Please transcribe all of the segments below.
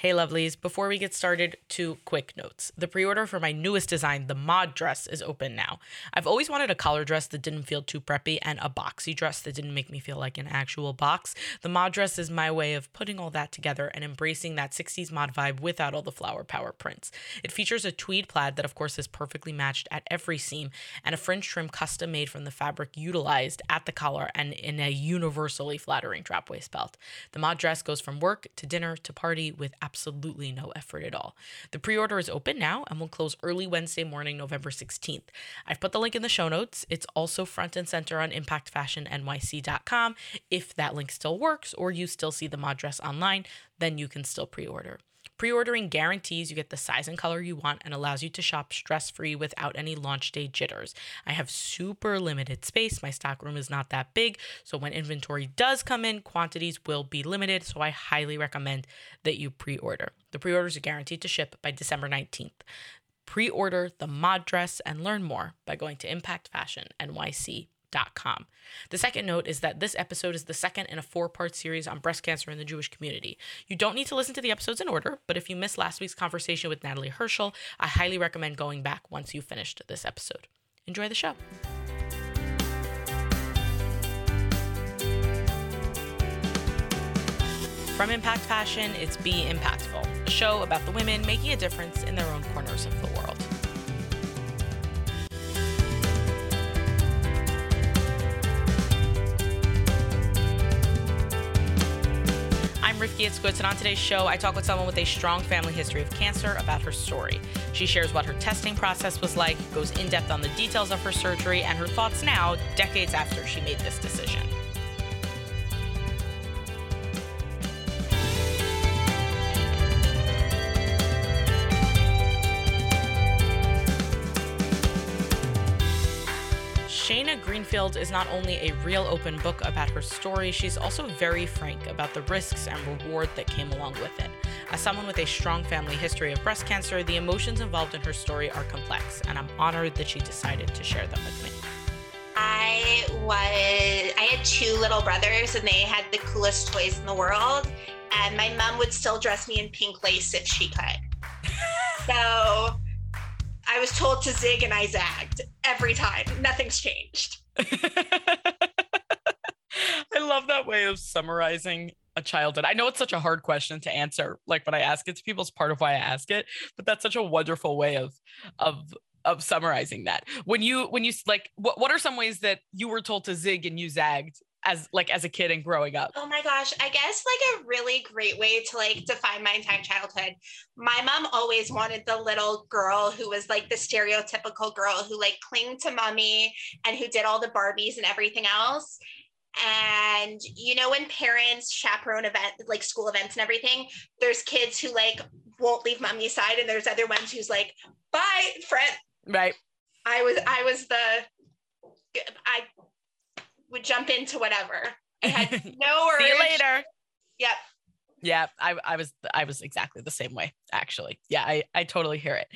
Hey, lovelies. Before we get started, two quick notes. The pre order for my newest design, the mod dress, is open now. I've always wanted a collar dress that didn't feel too preppy and a boxy dress that didn't make me feel like an actual box. The mod dress is my way of putting all that together and embracing that 60s mod vibe without all the flower power prints. It features a tweed plaid that, of course, is perfectly matched at every seam and a fringe trim custom made from the fabric utilized at the collar and in a universally flattering drop waist belt. The mod dress goes from work to dinner to party with absolutely no effort at all. The pre order is open now and will close early Wednesday morning, November 16th. I've put the link in the show notes. It's also front and center on impactfashionnyc.com. If that link still works or you still see the mod dress online, then you can still pre order. Pre ordering guarantees you get the size and color you want and allows you to shop stress free without any launch day jitters. I have super limited space. My stock room is not that big. So when inventory does come in, quantities will be limited. So I highly recommend that you pre order. The pre orders are guaranteed to ship by December 19th. Pre order the mod dress and learn more by going to impactfashionnyc.com. The second note is that this episode is the second in a four part series on breast cancer in the Jewish community. You don't need to listen to the episodes in order, but if you missed last week's conversation with Natalie Herschel, I highly recommend going back once you've finished this episode. Enjoy the show. From Impact Fashion, it's Be Impactful, a show about the women making a difference in their own corners of the world. I'm Rifki Itzkowitz, and on today's show, I talk with someone with a strong family history of cancer about her story. She shares what her testing process was like, goes in depth on the details of her surgery, and her thoughts now, decades after she made this decision. Greenfield is not only a real open book about her story, she's also very frank about the risks and reward that came along with it. As someone with a strong family history of breast cancer, the emotions involved in her story are complex, and I'm honored that she decided to share them with me. I was I had two little brothers and they had the coolest toys in the world and my mom would still dress me in pink lace if she could. so I was told to zig and I zagged every time. Nothing's changed. I love that way of summarizing a childhood. I know it's such a hard question to answer, like when I ask it to people, it's part of why I ask it, but that's such a wonderful way of of of summarizing that. When you when you like what what are some ways that you were told to zig and you zagged as like as a kid and growing up? Oh my gosh, I guess like a really great way to like define my entire childhood. My mom always wanted the little girl who was like the stereotypical girl who like clinged to mommy and who did all the Barbies and everything else. And you know, when parents chaperone event like school events and everything, there's kids who like won't leave mommy's side, and there's other ones who's like, bye, friend. Right. I was I was the I would jump into whatever. I had no urge. See you later. Yep. Yeah, I, I was I was exactly the same way actually. Yeah, I I totally hear it.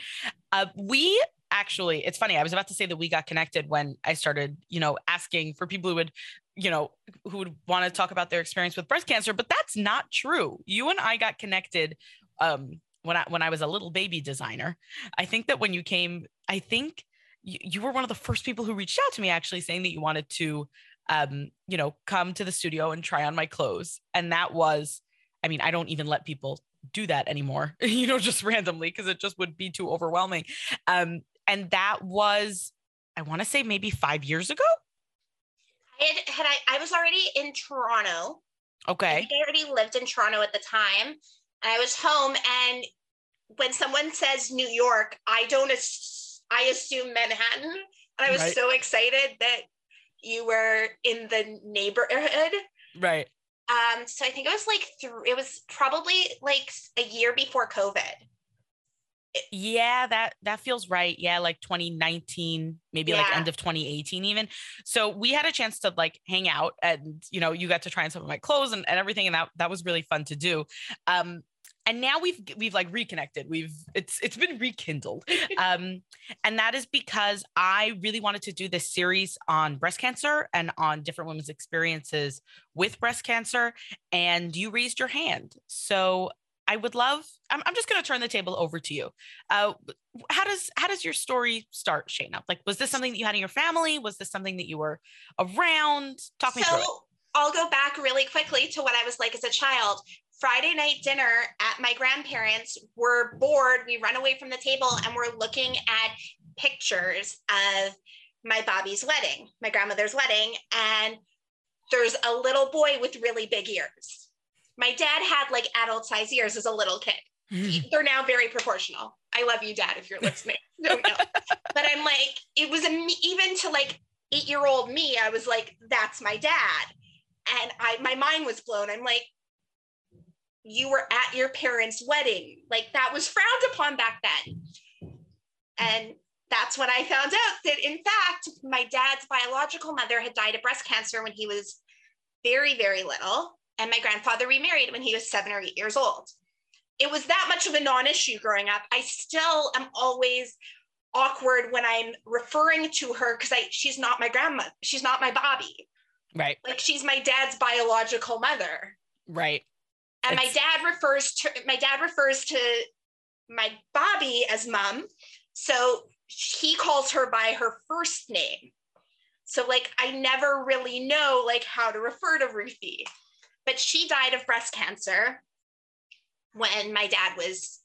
Uh, we actually, it's funny. I was about to say that we got connected when I started, you know, asking for people who would, you know, who would want to talk about their experience with breast cancer, but that's not true. You and I got connected um, when I when I was a little baby designer. I think that when you came, I think you, you were one of the first people who reached out to me actually saying that you wanted to um, you know, come to the studio and try on my clothes. And that was, I mean, I don't even let people do that anymore, you know, just randomly because it just would be too overwhelming. Um, and that was, I want to say maybe five years ago. I had, had I, I was already in Toronto. Okay. I, I already lived in Toronto at the time. And I was home and when someone says New York, I don't, ass- I assume Manhattan. And I was Right. so excited that you were in the neighborhood. Right. Um, so I think it was like th- it was probably like a year before COVID. Yeah, that that feels right. Yeah, like 2019, maybe like end of 2018 even. So we had a chance to like hang out and you know, you got to try on some of my clothes and, and everything and that that was really fun to do. Um and now we've we've like reconnected. We've it's it's been rekindled. Um and that is because I really wanted to do this series on breast cancer and on different women's experiences with breast cancer and you raised your hand. So I would love. I'm, I'm just going to turn the table over to you. Uh, how does how does your story start, Shayna? Like, was this something that you had in your family? Was this something that you were around? Talk me so, through it. I'll go back really quickly to what I was like as a child. Friday night dinner at my grandparents. We're bored. We run away from the table and we're looking at pictures of my Bobby's wedding, my grandmother's wedding. And there's a little boy with really big ears. My dad had like adult size ears as a little kid. Mm. They're now very proportional. I love you, dad, if you're listening. Don't know. but I'm like, it was a, even to like eight year old me, I was like, that's my dad. And I, my mind was blown. I'm like, you were at your parents' wedding. Like that was frowned upon back then. And that's when I found out that, in fact, my dad's biological mother had died of breast cancer when he was very, very little. And my grandfather remarried when he was seven or eight years old. It was that much of a non issue growing up. I still am always awkward when I'm referring to her because I she's not my grandma. She's not my Bobby. Right. Like she's my dad's biological mother. Right. And it's... my dad refers to my dad refers to my Bobby as mom. So he calls her by her first name. So like I never really know like how to refer to Ruthie. But she died of breast cancer when my dad was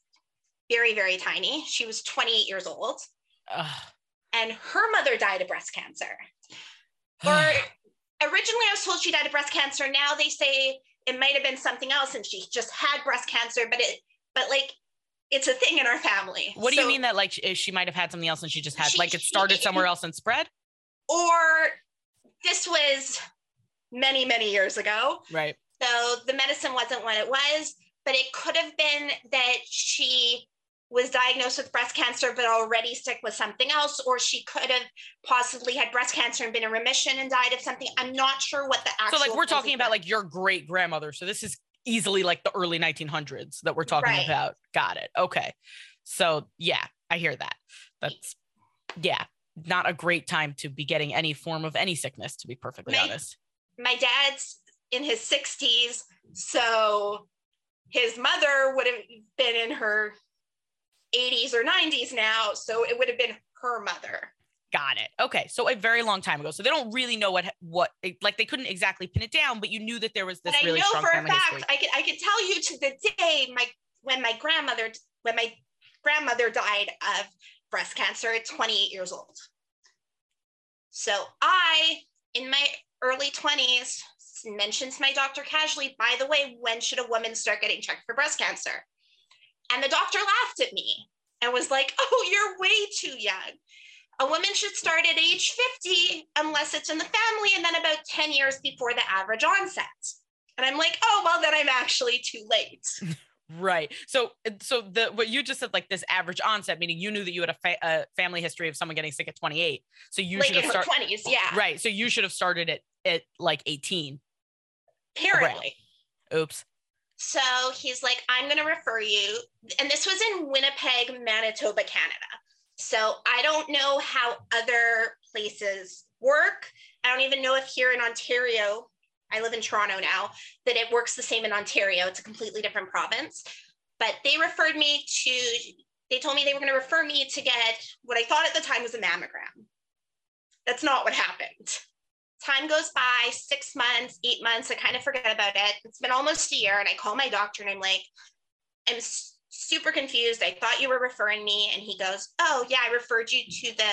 very very tiny. She was 28 years old. Ugh. And her mother died of breast cancer. or originally I was told she died of breast cancer. Now they say it might have been something else and she just had breast cancer, but it but like it's a thing in our family. What do so, you mean that like she might have had something else and she just had she, like it started somewhere else and spread? Or this was many, many years ago. Right. So the medicine wasn't what it was, but it could have been that she was diagnosed with breast cancer but already sick with something else or she could have possibly had breast cancer and been in remission and died of something. I'm not sure what the actual so like we're talking about like your great grandmother so this is easily like the early 1900s that we're talking right. about. Got it. Okay. So yeah i hear that. That's yeah not a great time to be getting any form of any sickness to be perfectly my, honest. my dad's in his 60s so his mother would have been in her 80s or 90s now. So it would have been her mother. Got it. Okay. So a very long time ago. So they don't really know what, what, like they couldn't exactly pin it down, but you knew that there was this but really I know for a fact, history. I can, I can tell you to the day my, when my grandmother, when my grandmother died of breast cancer at 28 years old. So I, in my early 20s, mentioned to my doctor casually, by the way, when should a woman start getting checked for breast cancer? And the doctor laughed at me and was like, Oh, you're way too young. A woman should start at age 50 unless it's in the family, and then about 10 years before the average onset. And I'm like, oh, well, then I'm actually too late. Right. So, so the what you just said, like this average onset, meaning you knew that you had a, fa- a family history of someone getting sick at 28. So you like should have started 20s, yeah. Right. So you should have started at at like 18. Apparently. Oops. So he's like, I'm going to refer you. And this was in Winnipeg, Manitoba, Canada. So I don't know how other places work. I don't even know if here in Ontario, I live in Toronto now, that it works the same in Ontario. It's a completely different province. But they referred me to, they told me they were going to refer me to get what I thought at the time was a mammogram. That's not what happened time goes by six months, eight months. I kind of forget about it. It's been almost a year, and I call my doctor and I'm like, I'm super confused. I thought you were referring me. And he goes, Oh, yeah, I referred you to the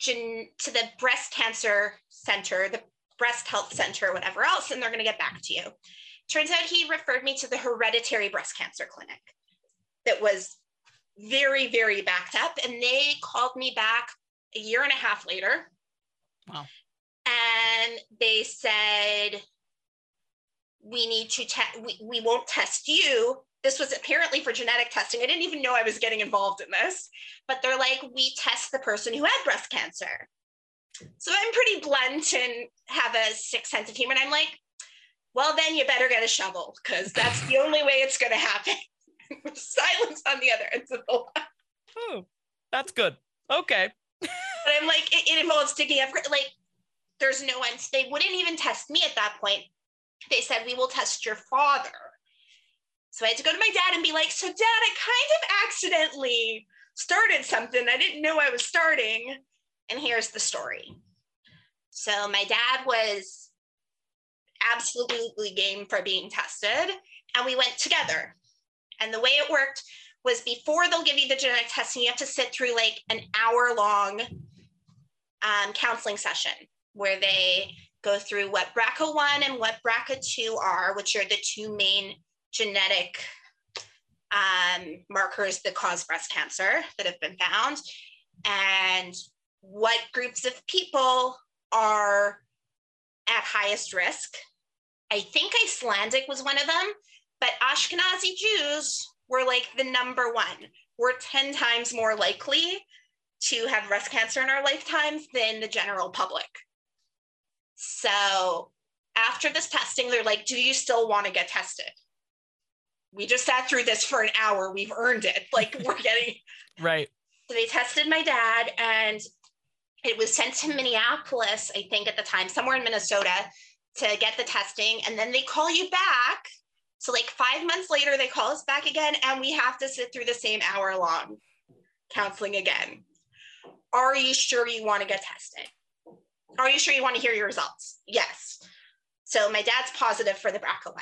to the breast cancer center, the breast health center, whatever else, and they're going to get back to you. Turns out he referred me to the hereditary breast cancer clinic that was very, very backed up. And they called me back a year and a half later Wow. And they said, we need to test, we, we won't test you. This was apparently for genetic testing. I didn't even know I was getting involved in this, but they're like, we test the person who had breast cancer. So I'm pretty blunt and have a sick sense of humor. And I'm like, well, then you better get a shovel because that's the only way it's going to happen. Silence on the other end of the line. Oh, that's good. Okay but I'm like, it, it involves digging up, like, there's no one, they wouldn't even test me at that point. They said, we will test your father. So I had to go to my dad and be like, So, dad, I kind of accidentally started something. I didn't know I was starting. And here's the story. So, my dad was absolutely game for being tested, and we went together. And the way it worked was before they'll give you the genetic testing, you have to sit through like an hour long um, counseling session where they go through what BRCA1 and what BRCA2 are, which are the two main genetic um, markers that cause breast cancer that have been found, and what groups of people are at highest risk. I think Icelandic was one of them, but Ashkenazi Jews were like the number one. We're 10 times more likely to have breast cancer in our lifetimes than the general public. So after this testing, they're like, Do you still want to get tested? We just sat through this for an hour. We've earned it. Like, we're getting. right. So they tested my dad, and it was sent to Minneapolis, I think at the time, somewhere in Minnesota to get the testing. And then they call you back. So, like five months later, they call us back again, and we have to sit through the same hour long counseling again. Are you sure you want to get tested? Are you sure you want to hear your results? Yes. So my dad's positive for the BRCA1.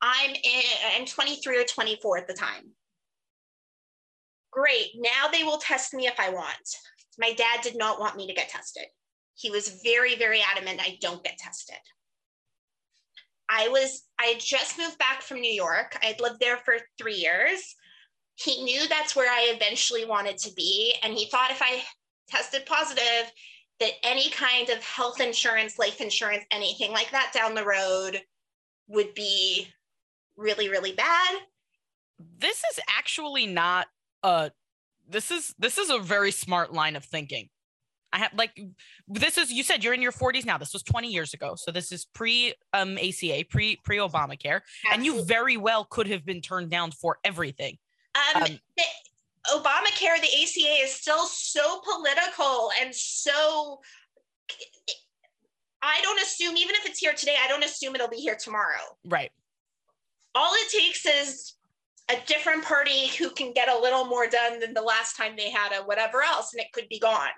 I'm in, I'm 23 or 24 at the time. Great. Now they will test me if I want. My dad did not want me to get tested. He was very, very adamant I don't get tested. I was, I had just moved back from New York. I'd lived there for three years. He knew that's where I eventually wanted to be. And he thought if I tested positive, that any kind of health insurance, life insurance, anything like that down the road would be really, really bad. This is actually not a this is this is a very smart line of thinking. I have like this is you said you're in your 40s now. This was 20 years ago. So this is pre um ACA, pre pre Obamacare. And you very well could have been turned down for everything. Um, um the, Obamacare, the ACA is still so political and so I don't assume, even if it's here today, I don't assume it'll be here tomorrow. Right. All it takes is a different party who can get a little more done than the last time they had a whatever else, and it could be gone.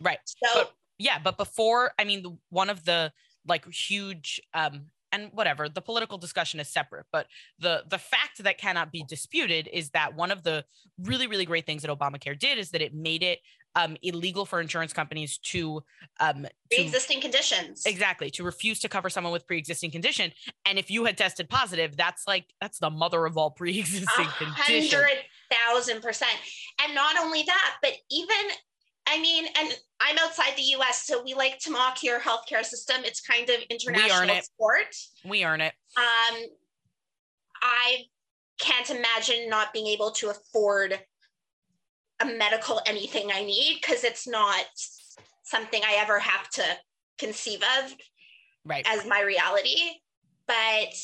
Right. So but, yeah, but before, I mean, one of the like huge um and whatever the political discussion is separate but the the fact that cannot be disputed is that one of the really really great things that obamacare did is that it made it um, illegal for insurance companies to um, pre-existing conditions. Exactly to refuse to cover someone with pre-existing condition and if you had tested positive that's like that's the mother of all pre-existing conditions. hundred thousand percent. And not only that but even I mean, and I'm outside the US, so we like to mock your healthcare system. It's kind of international we sport. We earn it. Um, I can't imagine not being able to afford a medical anything I need because it's not something I ever have to conceive of right. as my reality. But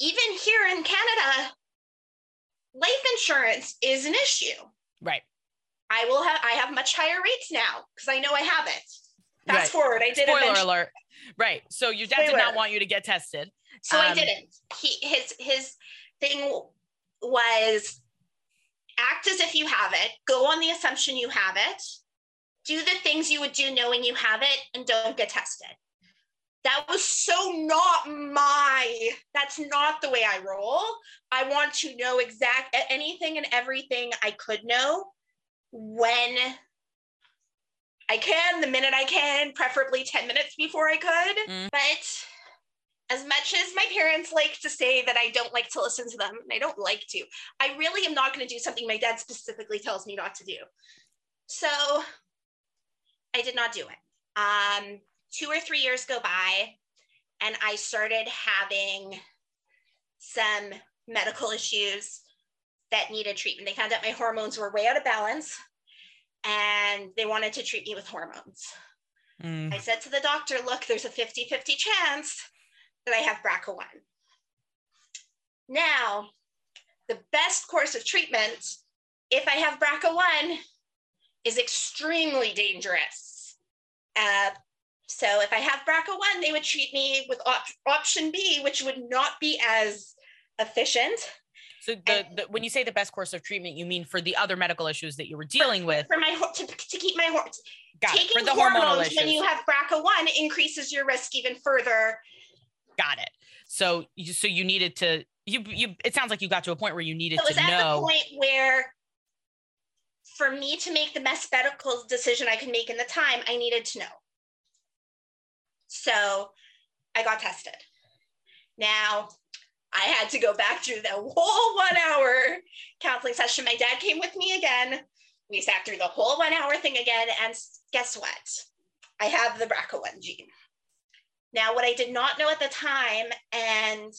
even here in Canada, life insurance is an issue. Right. I will have I have much higher rates now because I know I have it. Fast right. forward, I did. Spoiler eventually. alert! Right. So your dad Spoiler. did not want you to get tested. So um, I didn't. He his his thing was act as if you have it. Go on the assumption you have it. Do the things you would do knowing you have it, and don't get tested. That was so not my. That's not the way I roll. I want to know exact anything and everything I could know when I can, the minute I can, preferably 10 minutes before I could. Mm. But as much as my parents like to say that I don't like to listen to them, and I don't like to, I really am not going to do something my dad specifically tells me not to do. So I did not do it. Um, two or three years go by, and I started having some medical issues that needed treatment. They found out my hormones were way out of balance and they wanted to treat me with hormones. Mm. I said to the doctor, look, there's a 50 50 chance that I have BRCA1. Now, the best course of treatment, if I have BRCA1, is extremely dangerous. Uh, so if I have BRCA1, they would treat me with op- option B, which would not be as efficient. So the, the when you say the best course of treatment, you mean for the other medical issues that you were dealing for, with. for my to, to keep my hormones. Taking For the hormonal hormones issues. when you have BRCA1 increases your risk even further. Got it. So you so you needed to you you it sounds like you got to a point where you needed So it was to at the know point where for me to make the best medical decision I could make in the time, I needed to know. So I got tested. Now I had to go back through the whole one hour counseling session. My dad came with me again. We sat through the whole one hour thing again. And guess what? I have the BRCA1 gene. Now, what I did not know at the time, and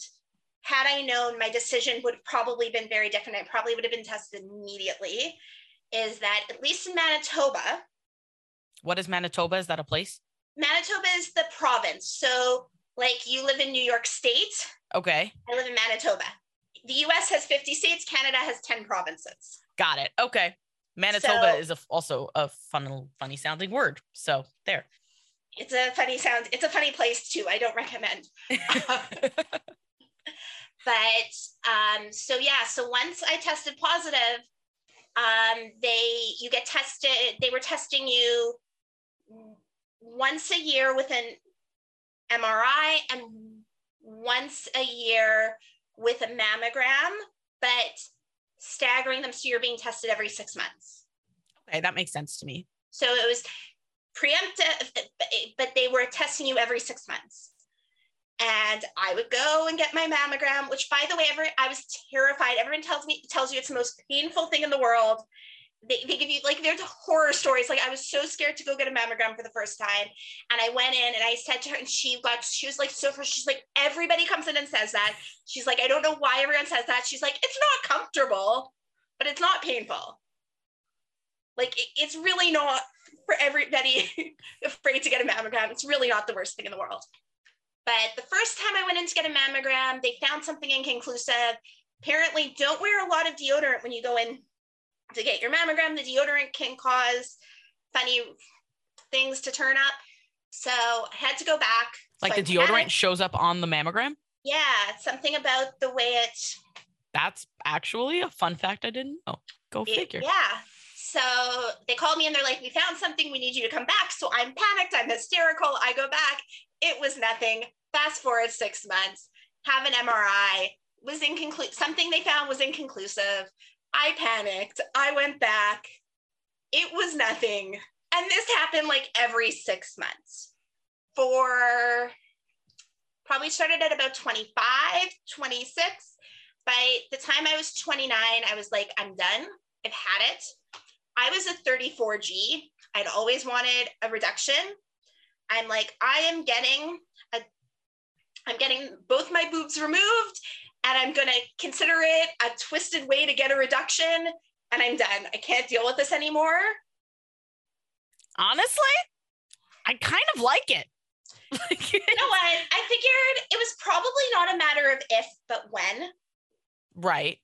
had I known, my decision would have probably been very different. I probably would have been tested immediately. Is that at least in Manitoba, what is Manitoba? Is that a place? Manitoba is the province. So, like you live in New York State, Okay. I live in Manitoba. The US has 50 states, Canada has 10 provinces. Got it. Okay. Manitoba So- is a, also a fun, funny sounding word. So there. It's a funny sound. It's a funny place too. I don't recommend. But um, so yeah, so once I tested positive, um, they you get tested. They were testing you once a year with an MRI and once a year with a mammogram, but staggering them so you're being tested every six months. okay, that makes sense to me. So it was preemptive, but they were testing you every six months. And I would go and get my mammogram, which by the way, every, I was terrified. Everyone tells me, tells you it's the most painful thing in the world. They, they give you like, there's horror stories. Like I was so scared to go get a mammogram for the first time. And I went in and I said to her and she got, she was like, so she's like, everybody comes in and says that. She's like, I don't know why everyone says that. She's like, it's not comfortable, but it's not painful. Like it, it's really not for everybody afraid to get a mammogram. It's really not the worst thing in the world. But the first time I went in to get a mammogram, they found something inconclusive. Apparently, don't wear a lot of deodorant when you go in to get your mammogram. The deodorant can cause funny things to turn up. So I had to go back. Like So the deodorant shows up on the mammogram. Yeah, something about the way it That's actually a fun fact I didn't know. Go It- figure. yeah. So they called me and they're like, we found something. We need you to come back. So I'm panicked. I'm hysterical. I go back. It was nothing. Fast forward six months, have an MRI, was inconclusive. Something they found was inconclusive. I panicked. I went back. It was nothing. And this happened like every six months for probably started at about 25, 26. By the time I was 29, I was like, I'm done. I've had it. I was a 34G. I'd always wanted a reduction. I'm like, I am getting a, I'm getting both my boobs removed, and I'm gonna consider it a twisted way to get a reduction. And I'm done. I can't deal with this anymore. Honestly, I kind of like it. You know what? I figured it was probably not a matter of if, but when. right.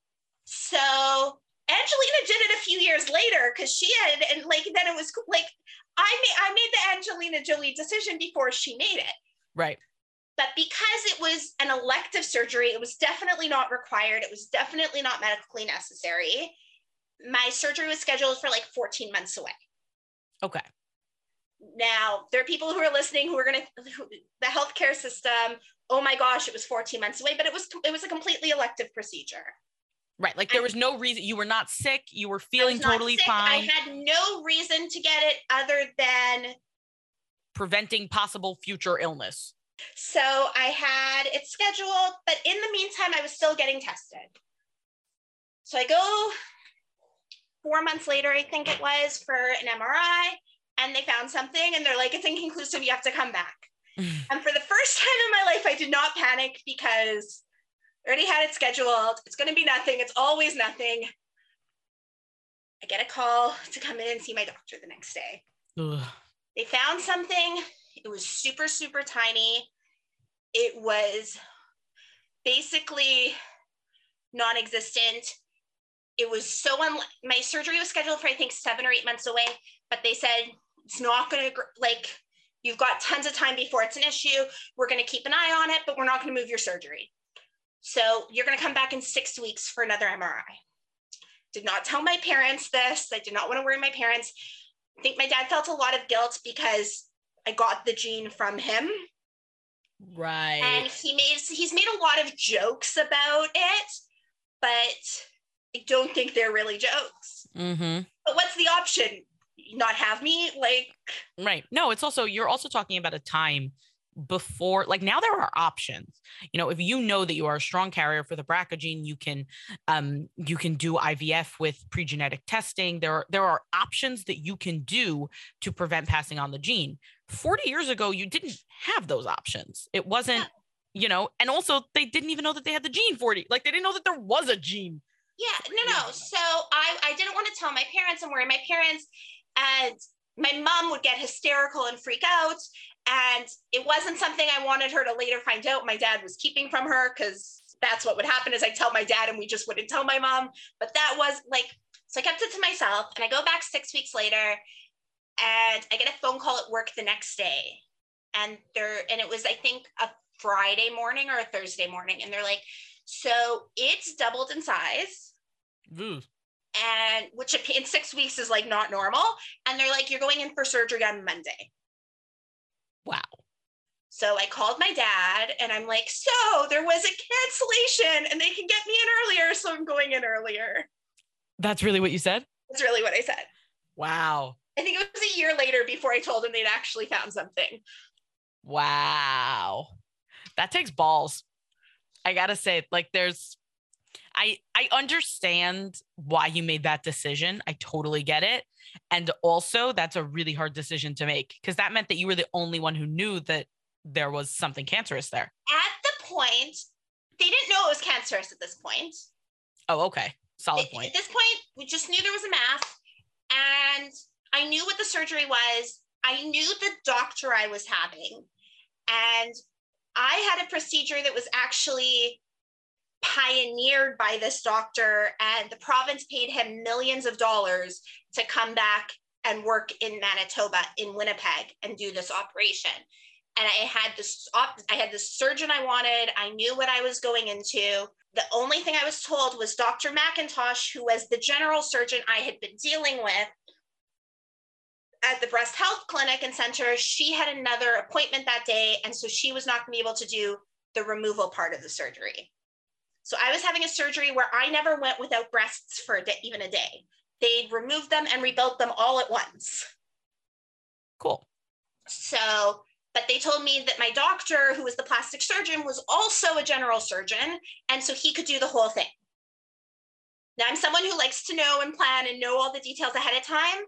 So Angelina did it a few years later because she had, and like then it was like I made I made the Angelina Jolie decision before she made it. Right. But because it was an elective surgery, it was definitely not required. It was definitely not medically necessary. My surgery was scheduled for like 14 months away. Okay. Now, there are people who are listening who are going to the healthcare system. Oh my gosh, it was 14 months away, but it was it was a completely elective procedure. Right. Like there was no reason you were not sick. You were feeling totally sick. fine. I had no reason to get it other than preventing possible future illness. So I had it scheduled, but in the meantime, I was still getting tested. So I go four months later, I think it was, for an MRI, and they found something, and they're like, it's inconclusive, you have to come back. And for the first time in my life, I did not panic because I already had it scheduled. It's going to be nothing. It's always nothing. I get a call to come in and see my doctor the next day. Ugh. They found something. It was super, super tiny. It was basically non existent. It was so unlike my surgery was scheduled for, I think, seven or eight months away, but they said it's not going to, like, you've got tons of time before it's an issue. We're going to keep an eye on it, but we're not going to move your surgery. So you're going to come back in six weeks for another MRI. Did not tell my parents this. I did not want to worry my parents. I think my dad felt a lot of guilt because I got the gene from him. Right. And he made he's made a lot of jokes about it, but I don't think they're really jokes. Mm-hmm. But what's the option? Not have me? Like Right. No, it's also you're also talking about a time before like now there are options you know if you know that you are a strong carrier for the BRCA gene you can um you can do IVF with pre-genetic testing there are there are options that you can do to prevent passing on the gene 40 years ago you didn't have those options it wasn't Yeah. you know and also they didn't even know that they had the gene 40 like they didn't know that there was a gene Yeah, no, no. So I, I didn't want to tell my parents I'm worried. my parents. And my mom would get hysterical and freak out. And it wasn't something I wanted her to later find out my dad was keeping from her because that's what would happen is I tell my dad and we just wouldn't tell my mom. But that was like, so I kept it to myself and I go back six weeks later and I get a phone call at work the next day. And they're, and it was, I think, a Friday morning or a Thursday morning. And they're like, so it's doubled in size Ooh. and which in six weeks is like not normal. And they're like, you're going in for surgery on Monday. wow So I called my dad and I'm like, so there was a cancellation and they can get me in earlier. So I'm going in earlier. that's really what you said That's really what I said. wow I think it was a year later before I told them they'd actually found something. Wow. That takes balls. I got to say like there's I I understand why you made that decision. I totally get it. And also that's a really hard decision to make because that meant that you were the only one who knew that there was something cancerous there. At the point, they didn't know it was cancerous at this point. Oh, okay. Solid point. At this point, we just knew there was a mass, and I knew what the surgery was. I knew the doctor I was having, and I had a procedure that was actually pioneered by this doctor, and the province paid him millions of dollars to come back and work in Manitoba, in Winnipeg, and do this operation. And I had this, op- I had the surgeon I wanted. I knew what I was going into. The only thing I was told was Dr. McIntosh, who was the general surgeon I had been dealing with at the breast health clinic and center, she had another appointment that day. And so she was not going to be able to do the removal part of the surgery. So I was having a surgery where I never went without breasts for a day, even a day. They removed them and rebuilt them all at once. Cool. So, but they told me that my doctor, who was the plastic surgeon, was also a general surgeon. And so he could do the whole thing. Now, I'm someone who likes to know and plan and know all the details ahead of time.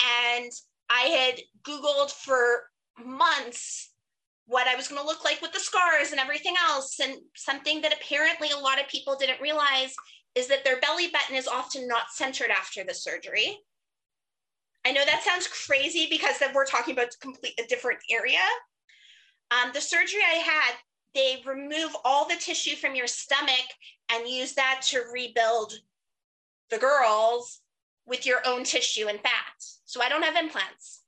And I had Googled for months what I was going to look like with the scars and everything else. And something that apparently a lot of people didn't realize is that their belly button is often not centered after the surgery. I know that sounds crazy because then we're talking about complete a different area. Um, the surgery I had, they remove all the tissue from your stomach and use that to rebuild the girls with your own tissue and fat. So I don't have implants.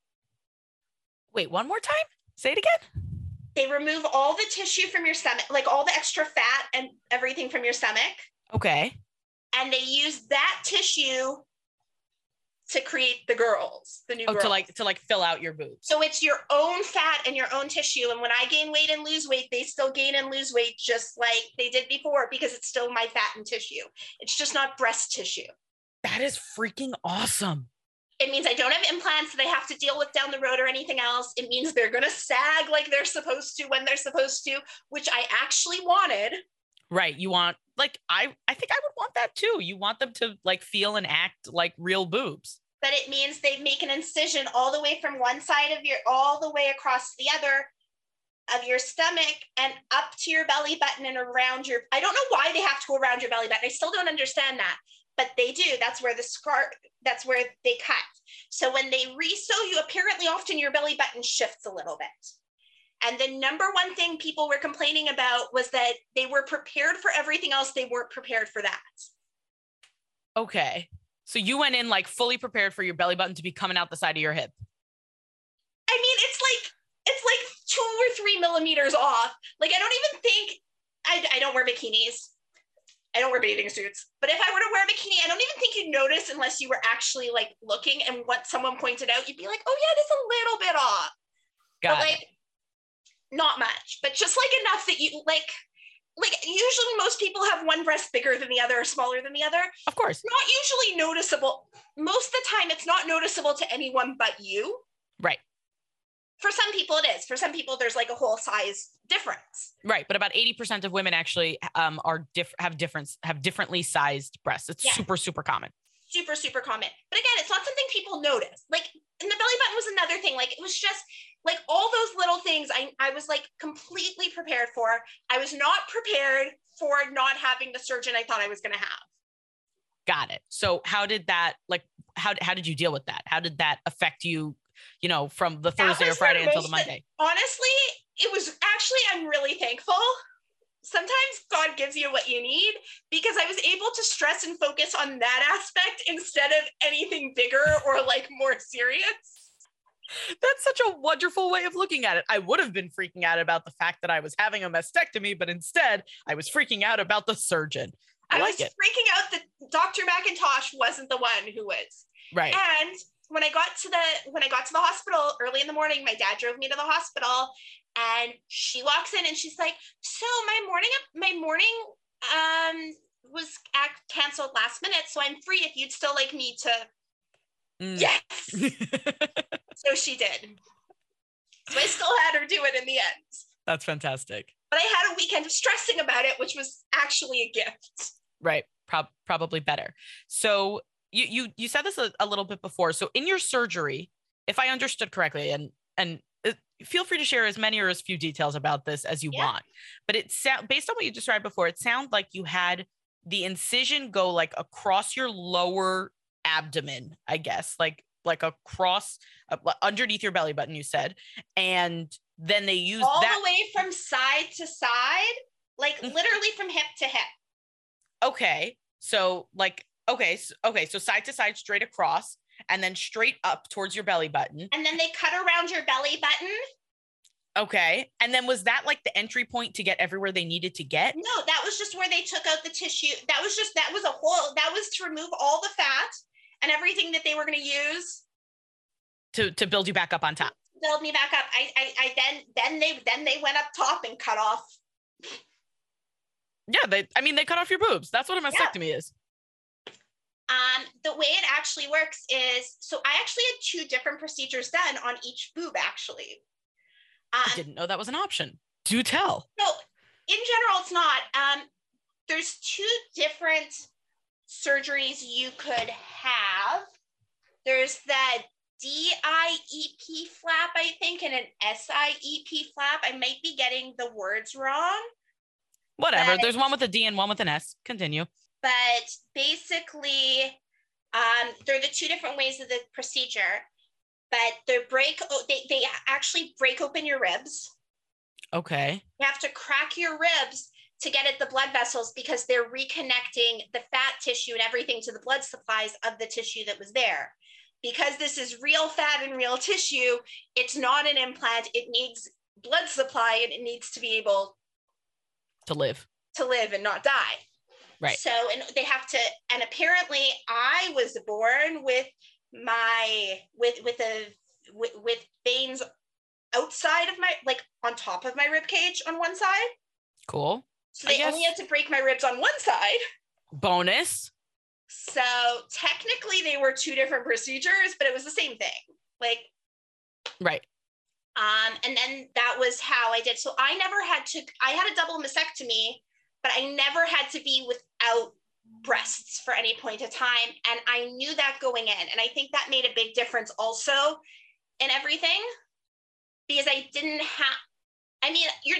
Wait, one more time? Say it again. They remove all the tissue from your stomach, like all the extra fat and everything from your stomach, Okay. and they use that tissue to create the girls, the new Oh, girls. to like to like fill out your boobs. So it's your own fat and your own tissue. And when I gain weight and lose weight, they still gain and lose weight just like they did before because it's still my fat and tissue. It's just not breast tissue. That is freaking awesome. It means I don't have implants that I have to deal with down the road or anything else. It means they're going to sag like they're supposed to when they're supposed to, which I actually wanted. Right. You want like I I think I would want that too. You want them to like feel and act like real boobs. But it means they make an incision all the way from one side of your, all the way across the other of your stomach and up to your belly button and around your. I don't know why they have to go around your belly button. I still don't understand that, but they do. That's where the scar. That's where they cut. So when they resew you, apparently often your belly button shifts a little bit. And the number one thing people were complaining about was that they were prepared for everything else. They weren't prepared for that. Okay. So you went in like fully prepared for your belly button to be coming out the side of your hip. I mean, it's like it's like two or three millimeters off. Like I don't even think I, I don't wear bikinis. I don't wear bathing suits. But if I were to wear a bikini, I don't even think you'd notice unless you were actually like looking and what someone pointed out, you'd be like, oh yeah, it is a little bit off. Got but it. not much, but just like enough that you like like usually most people have one breast bigger than the other or smaller than the other. Of course. Not usually noticeable. Most of the time it's not noticeable to anyone but you. For some people it is. For some people there's like a whole size difference. Right. But about 80% of women actually um, are diff- have different have differently sized breasts. It's Yeah. super, super common. super super common but again it's not something people notice like and the belly button was another thing like it was just like all those little things i i was like completely prepared for i was not prepared for not having the surgeon i thought i was going to have Got it. So how did that like how how did you deal with that? How did that affect you, you know, from the Thursday or Friday until the Monday? honestly it was actually i'm really thankful sometimes god gives you what you need because i was able to stress and focus on that aspect instead of anything bigger or like more serious That's such a wonderful way of looking at it. I would have been freaking out about the fact that I was having a mastectomy, but instead I was freaking out about the surgeon. I, I, like was it. freaking out that Dr. McIntosh wasn't the one who was. Right. And when I got to the when I got to the hospital early in the morning, my dad drove me to the hospital and she walks in and she's like, "So my morning my morning um was act canceled last minute, so I'm free if you'd still like me to." Mm. Yes. so she did. So I still had her do it in the end. That's fantastic. But I had a weekend of stressing about it, which was actually a gift. Right. Prob- probably better. So you you you said this a, a little bit before. So in your surgery, if I understood correctly, and and uh, feel free to share as many or as few details about this as you Yeah. want. But it sound based on what you described before, it sounded like you had the incision go like across your lower abdomen, I guess, like like across uh, underneath your belly button. You said, and then they used all that. the way from side to side, like Mhm. literally from hip to hip. okay so like okay so, okay so side to side straight across and then straight up towards your belly button And then they cut around your belly button. okay and then was that like the entry point to get everywhere they needed to get No, that was just where they took out the tissue. That was just, that was a whole, that was to remove all the fat and everything that they were going to use to to build you back up on top to build me back up. I, I, I then, then they, then they went up top and cut off. yeah they i mean they cut off your boobs that's what a mastectomy is Um, the way it actually works is, so I actually had two different procedures done on each boob, actually. i Um, didn't know that was an option do tell So in general, it's not. Um, there's two different surgeries you could have. There's the DIEP flap, I think, and an SIEP flap. I might be getting the words wrong, whatever there's one with a d and one with an s continue but basically, um, they're the two different ways of the procedure. But they break. They they actually break open your ribs. okay You have to crack your ribs to get at the blood vessels because they're reconnecting the fat tissue and everything to the blood supplies of the tissue that was there. Because this is real fat and real tissue, it's not an implant. It needs blood supply and it needs to be able to live to live and not die. Right. So, and they have to, and apparently I was born with my, with, with a, with, with veins outside of my, like on top of my rib cage on one side. cool So they only had to break my ribs on one side. bonus So technically they were two different procedures, but it was the same thing. Like, right um, and then that was how I did. So I never had to, I had a double mastectomy, but I never had to be without breasts for any point of time. And I knew that going in. And I think that made a big difference also in everything because I didn't have, I mean, you're,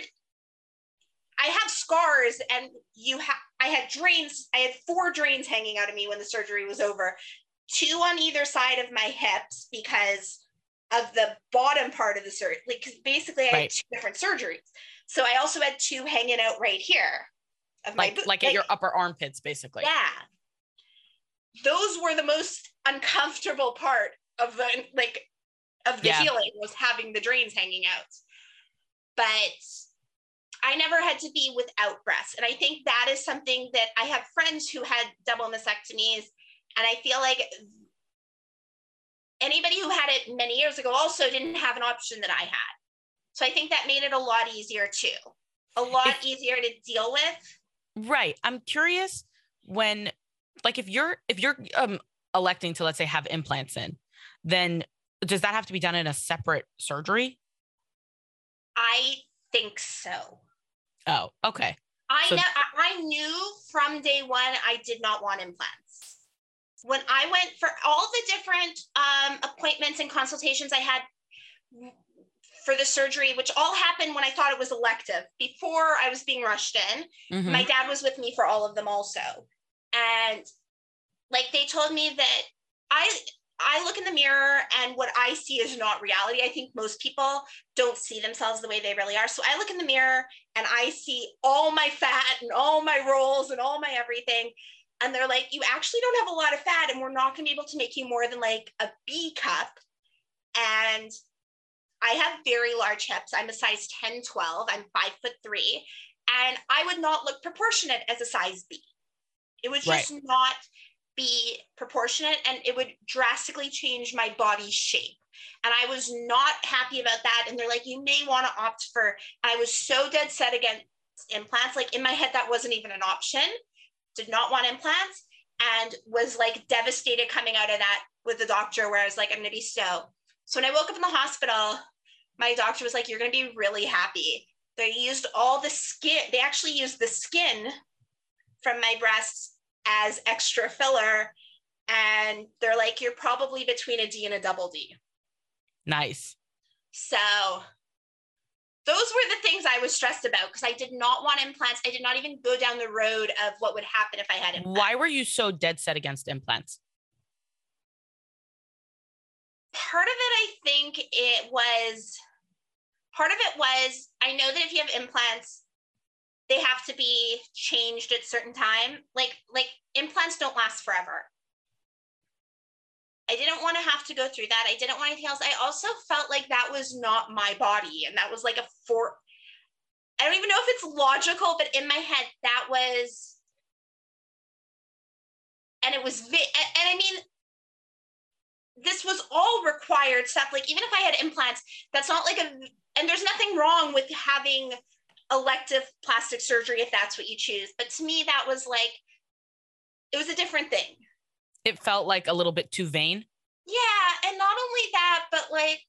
I have scars and you have, I had drains, I had four drains hanging out of me when the surgery was over, two on either side of my hips because of the bottom part of the surgery. Like, 'cause basically, I Right. had two different surgeries. So I also had two hanging out right here like bo- like at your upper armpits basically yeah. Those were the most uncomfortable part of the like of the Yeah. healing was having the drains hanging out. But I never had to be without breasts. And I think that is something that I have friends who had double mastectomies. And I feel like anybody who had it many years ago also didn't have an option that I had. So I think that made it a lot easier too, a lot easier to deal with. Right. I'm curious when, like, if you're if you're um electing to let's say have implants in, then does that have to be done in a separate surgery? I think so. Oh, okay. I so- know I knew from day one I did not want implants. When I went for all the different um, appointments and consultations I had for the surgery, which all happened when I thought it was elective, before I was being rushed in, mm-hmm. my dad was with me for all of them also. And like they told me that I I look in the mirror and what I see is not reality. I think most people don't see themselves the way they really are. So I look in the mirror and I see all my fat and all my rolls and all my everything. And they're like, you actually don't have a lot of fat and we're not going to be able to make you more than like a B cup. And I have very large hips. I'm a size 10, 12. I'm five foot three. And I would not look proportionate as a size B. It would just right. not be proportionate and it would drastically change my body shape. And I was not happy about that. And they're like, you may want to opt for, I was so dead set against implants. Like in my head, that wasn't even an option. Did not want implants and was like devastated coming out of that with the doctor where I was like, I'm going to be so. So when I woke up in the hospital, my doctor was like, you're going to be really happy. They used all the skin, they actually used the skin from my breasts as extra filler. And they're like, you're probably between a D and a double D. Nice. So those were the things I was stressed about because I did not want implants. I did not even go down the road of what would happen if I had implants. Why were you so dead set against implants? Part of it, I think it was, part of it was, I know that if you have implants, they have to be changed at certain time. Like like implants don't last forever. I didn't want to have to go through that. I didn't want anything else. I also felt like that was not my body. And that was like a for I don't even know if it's logical, but in my head, that was and it was and I mean this was all required stuff. Like even if I had implants, that's not like a and there's nothing wrong with having elective plastic surgery if that's what you choose. But to me, that was like, it was a different thing. It felt like a little bit too vain. Yeah. And not only that, but like,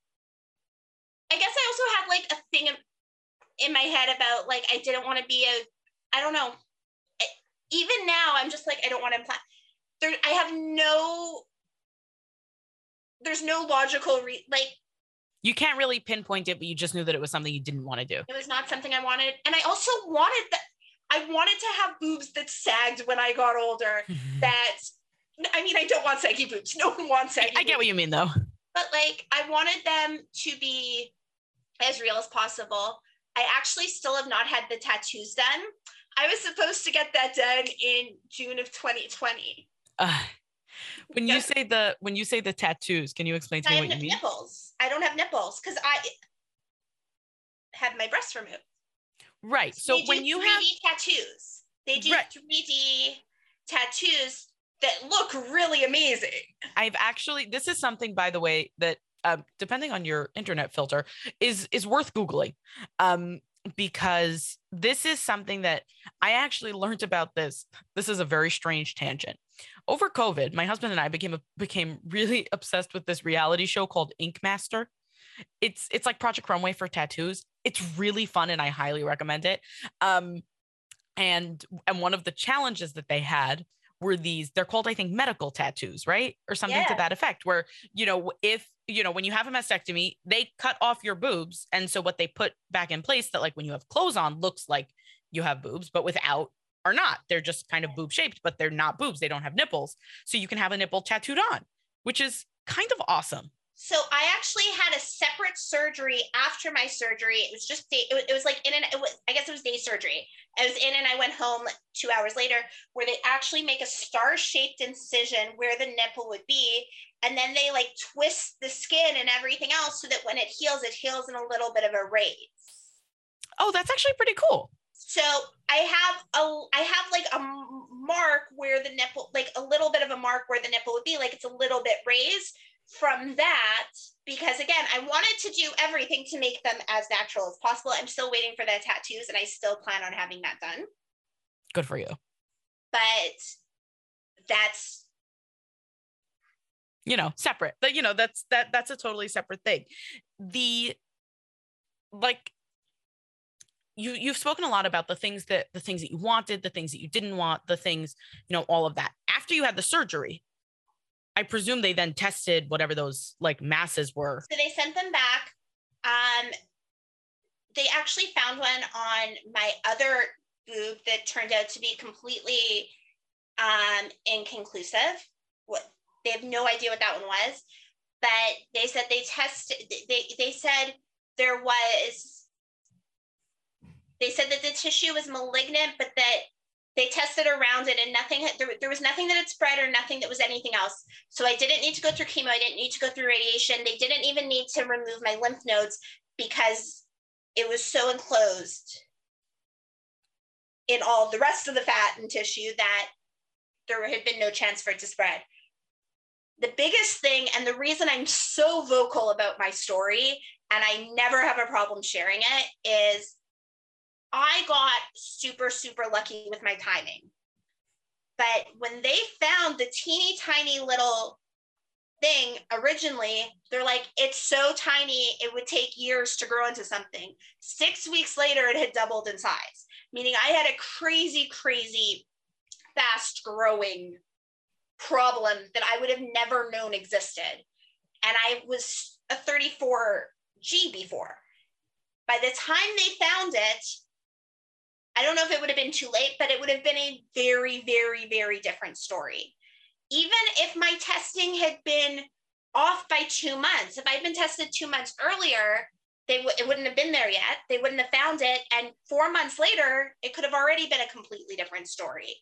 I guess I also had like a thing in my head about like, I didn't want to be a, I don't know. Even now, I'm just like, I don't want to implant. There, I have no, there's no logical, re- like, you can't really pinpoint it, but you just knew that it was something you didn't want to do. It was not something I wanted. And I also wanted that I wanted to have boobs that sagged when I got older. that I mean, I don't want saggy boobs. No one wants saggy. I get what you mean though. But like I wanted them to be as real as possible. I actually still have not had the tattoos done. I was supposed to get that done in June of 2020. Uh, when you say the when you say the tattoos, can you explain to me what you mean? Nipples. I don't have nipples because I had my breasts removed. Right. So when you 3D have tattoos, they do right. 3D tattoos that look really amazing. I've actually this is something by the way that um, depending on your internet filter is is worth googling. Um, because this is something that I actually learned about this. This is a very strange tangent over COVID, my husband and I became a, became really obsessed with this reality show called Ink Master. It's it's like Project Runway for tattoos. It's really fun and I highly recommend it. Um, and and one of the challenges that they had were these they're called i think medical tattoos right or something yeah. to that effect where you know if you know when you have a mastectomy they cut off your boobs and so what they put back in place that like when you have clothes on looks like you have boobs but without are not. They're just kind of boob shaped, but they're not boobs. They don't have nipples. So you can have a nipple tattooed on, which is kind of awesome. So I actually had a separate surgery after my surgery. It was just day, it was, it was like in an it was I guess it was day surgery. I was in and I went home two hours later where they actually make a star shaped incision where the nipple would be. And then they like twist the skin and everything else so that when it heals, it heals in a little bit of a raise. Oh, that's actually pretty cool. So I have a I have like a mark where the nipple, like a little bit of a mark where the nipple would be, like it's a little bit raised from that because again i wanted to do everything to make them as natural as possible. I'm still waiting for the tattoos and i still plan on having that done. Good for you. But that's you know separate but you know that's that that's a totally separate thing. The like you you've spoken a lot about the things that the things that you wanted the things that you didn't want the things you know all of that. After you had the surgery I presume they then tested whatever those like masses were. So they sent them back. Um, they actually found one on my other boob that turned out to be completely um, inconclusive. What they have no idea what that one was, but they said they tested. They they said there was. They said that the tissue was malignant, but that they tested around it and nothing there, there was nothing that had spread or nothing that was anything else. So i didn't need to go through chemo. I didn't need to go through radiation. They didn't even need to remove my lymph nodes because it was so enclosed in all the rest of the fat and tissue that there had been no chance for it to spread. The biggest thing and the reason i'm so vocal about my story and i never have a problem sharing it is I got super, super lucky with my timing. But when they found the teeny tiny little thing originally, they're like, it's so tiny, it would take years to grow into something. Six weeks later, it had doubled in size, meaning I had a crazy, crazy fast growing problem that I would have never known existed. And I was a 34G before. By the time they found it, I don't know if it would have been too late, but it would have been a very, very, very different story. Even if my testing had been off by two months, if I'd been tested two months earlier, they w- it wouldn't have been there yet. They wouldn't have found it. And four months later, it could have already been a completely different story.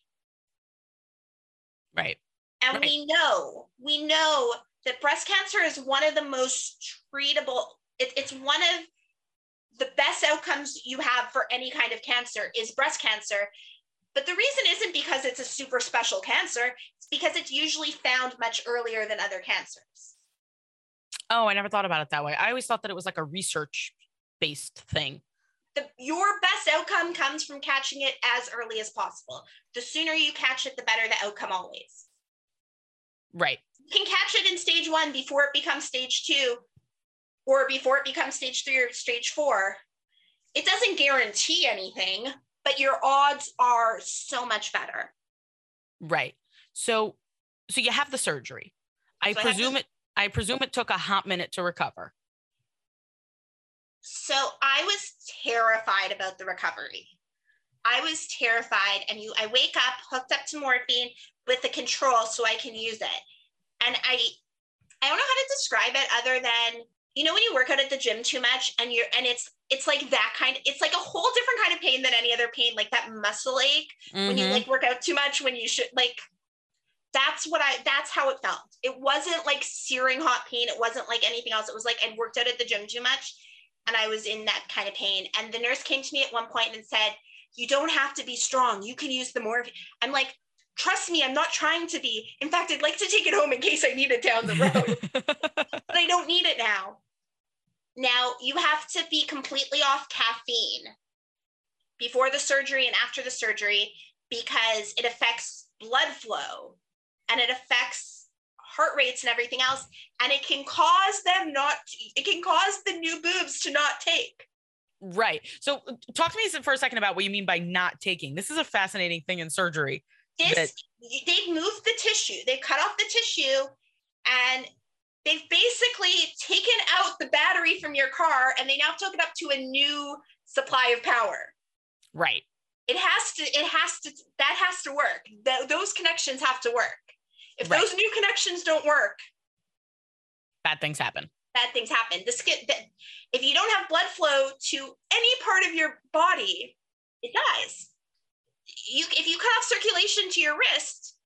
Right. And right. we know, we know that breast cancer is one of the most treatable, it, it's one of the best outcomes you have for any kind of cancer is breast cancer. But the reason isn't because it's a super special cancer, it's because it's usually found much earlier than other cancers. Oh, I never thought about it that way. I always thought that it was like a research based thing. The, your best outcome comes from catching it as early as possible. The sooner you catch it, the better the outcome always. Right. You can catch it in stage one before it becomes stage two, or before it becomes stage three or stage four, it doesn't guarantee anything, but your odds are so much better. Right. So, so you have the surgery. I so presume I it. I presume it took a hot minute to recover. So I was terrified about the recovery. I was terrified, and you. I wake up hooked up to morphine with the control so I can use it, and I. I don't know how to describe it other than you know when you work out at the gym too much and you're and it's it's like that kind it's like a whole different kind of pain than any other pain like that muscle ache mm-hmm. when you mm-hmm. like work out too much when you should like that's what i that's how it felt it wasn't like searing hot pain it wasn't like anything else it was like i'd worked out at the gym too much and i was in that kind of pain and the nurse came to me at one point and said you don't have to be strong you can use the more i'm like trust me i'm not trying to be. In fact i'd like to take it home in case i need it down the road. But i don't need it now. Now you have to be completely off caffeine before the surgery and after the surgery because it affects blood flow and it affects heart rates and everything else. And it can cause them not it can cause the new boobs to not take. Right. So talk to me for a second about what you mean by not taking. This is a fascinating thing in surgery this that- they've moved the tissue. They've cut off the tissue and they've basically taken out the battery from your car and they now took it up to a new supply of power. Right. It has to it has to that has to work. Th- those connections have to work. If right. those new connections don't work bad things happen. bad things happen. The skin the, if you don't have blood flow to any part of your body it dies you if you cut off circulation to your wrist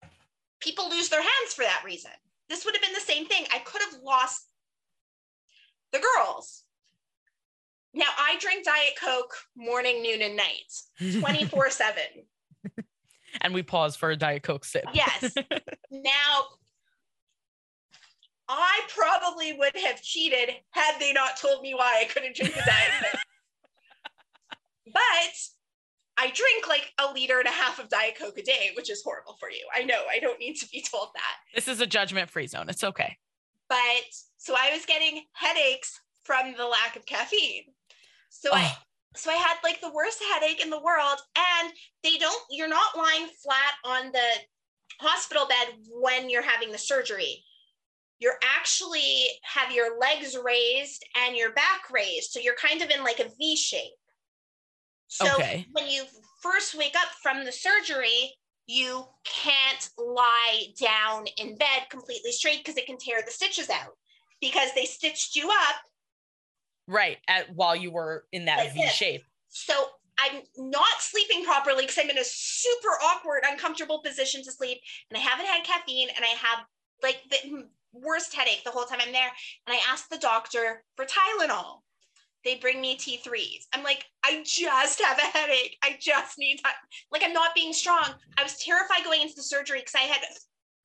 people lose their hands for that reason this would have been the same thing. I could have lost the girls. now I drink Diet Coke morning, noon, and night, 24 7. and we pause for a Diet Coke sip. Yes. now, I probably would have cheated had they not told me why I couldn't drink the Diet Coke. but I drink like a liter and a half of Diet Coke a day, which is horrible for you. I know I don't need to be told that. This is a judgment free zone. It's okay. But so I was getting headaches from the lack of caffeine. So oh. I so I had like the worst headache in the world and they don't you're not lying flat on the hospital bed when you're having the surgery. You're actually have your legs raised and your back raised. So you're kind of in like a V shape. So okay. when you first wake up from the surgery, you can't lie down in bed completely straight because it can tear the stitches out because they stitched you up right at while you were in that like V this. shape. So I'm not sleeping properly because I'm in a super awkward, uncomfortable position to sleep, and I haven't had caffeine, and I have like the worst headache the whole time I'm there. And I asked the doctor for Tylenol they bring me T3s. I'm like, I just have a headache. I just need that. Like, I'm not being strong. I was terrified going into the surgery because I had,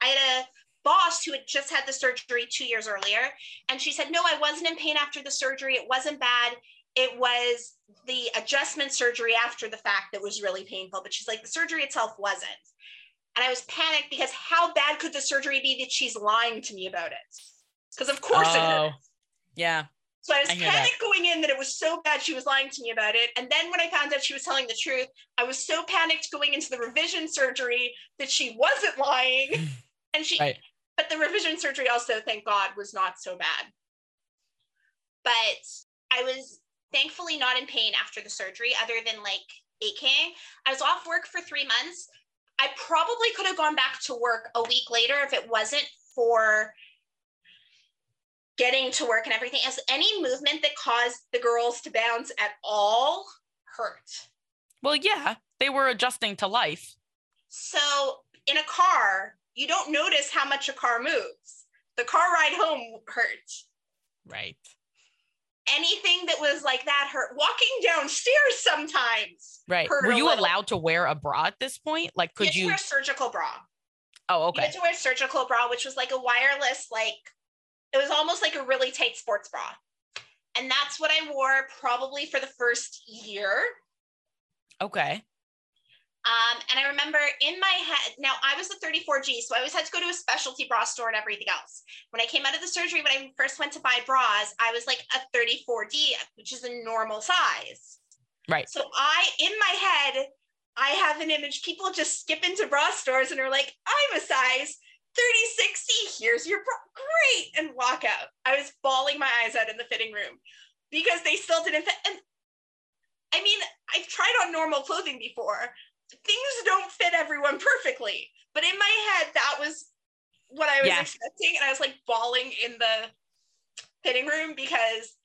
I had a boss who had just had the surgery two years earlier. And she said, no, I wasn't in pain after the surgery. It wasn't bad. It was the adjustment surgery after the fact that was really painful. But she's like, the surgery itself wasn't. And I was panicked because how bad could the surgery be that she's lying to me about it? Because of course oh, it is. Oh, yeah. So I was I panicked going in that it was so bad she was lying to me about it. And then when I found out she was telling the truth, I was so panicked going into the revision surgery that she wasn't lying. And she, right. but the revision surgery also, thank God, was not so bad. But I was thankfully not in pain after the surgery, other than like aching. I was off work for three months. I probably could have gone back to work a week later if it wasn't for getting to work and everything as any movement that caused the girls to bounce at all hurt. Well, yeah, they were adjusting to life. So in a car, you don't notice how much a car moves. The car ride home hurt. Right. Anything that was like that hurt. Walking downstairs sometimes. Right. Were you allowed to wear a bra at this point? Like, could you, you wear a surgical bra? Oh, okay. You had to wear a surgical bra, which was like a wireless, like it was almost like a really tight sports bra. And that's what I wore probably for the first year. Okay. Um, and I remember in my head, now I was a 34G, so I always had to go to a specialty bra store and everything else. When I came out of the surgery, when I first went to buy bras, I was like a 34D, which is a normal size. Right. So I, in my head, I have an image. People just skip into bra stores and are like, I'm a size 3060, here's your pro- great, and walk out. I was bawling my eyes out in the fitting room because they still didn't fit. And I mean, I've tried on normal clothing before. Things don't fit everyone perfectly. But in my head, that was what I was yeah. expecting. And I was like bawling in the fitting room because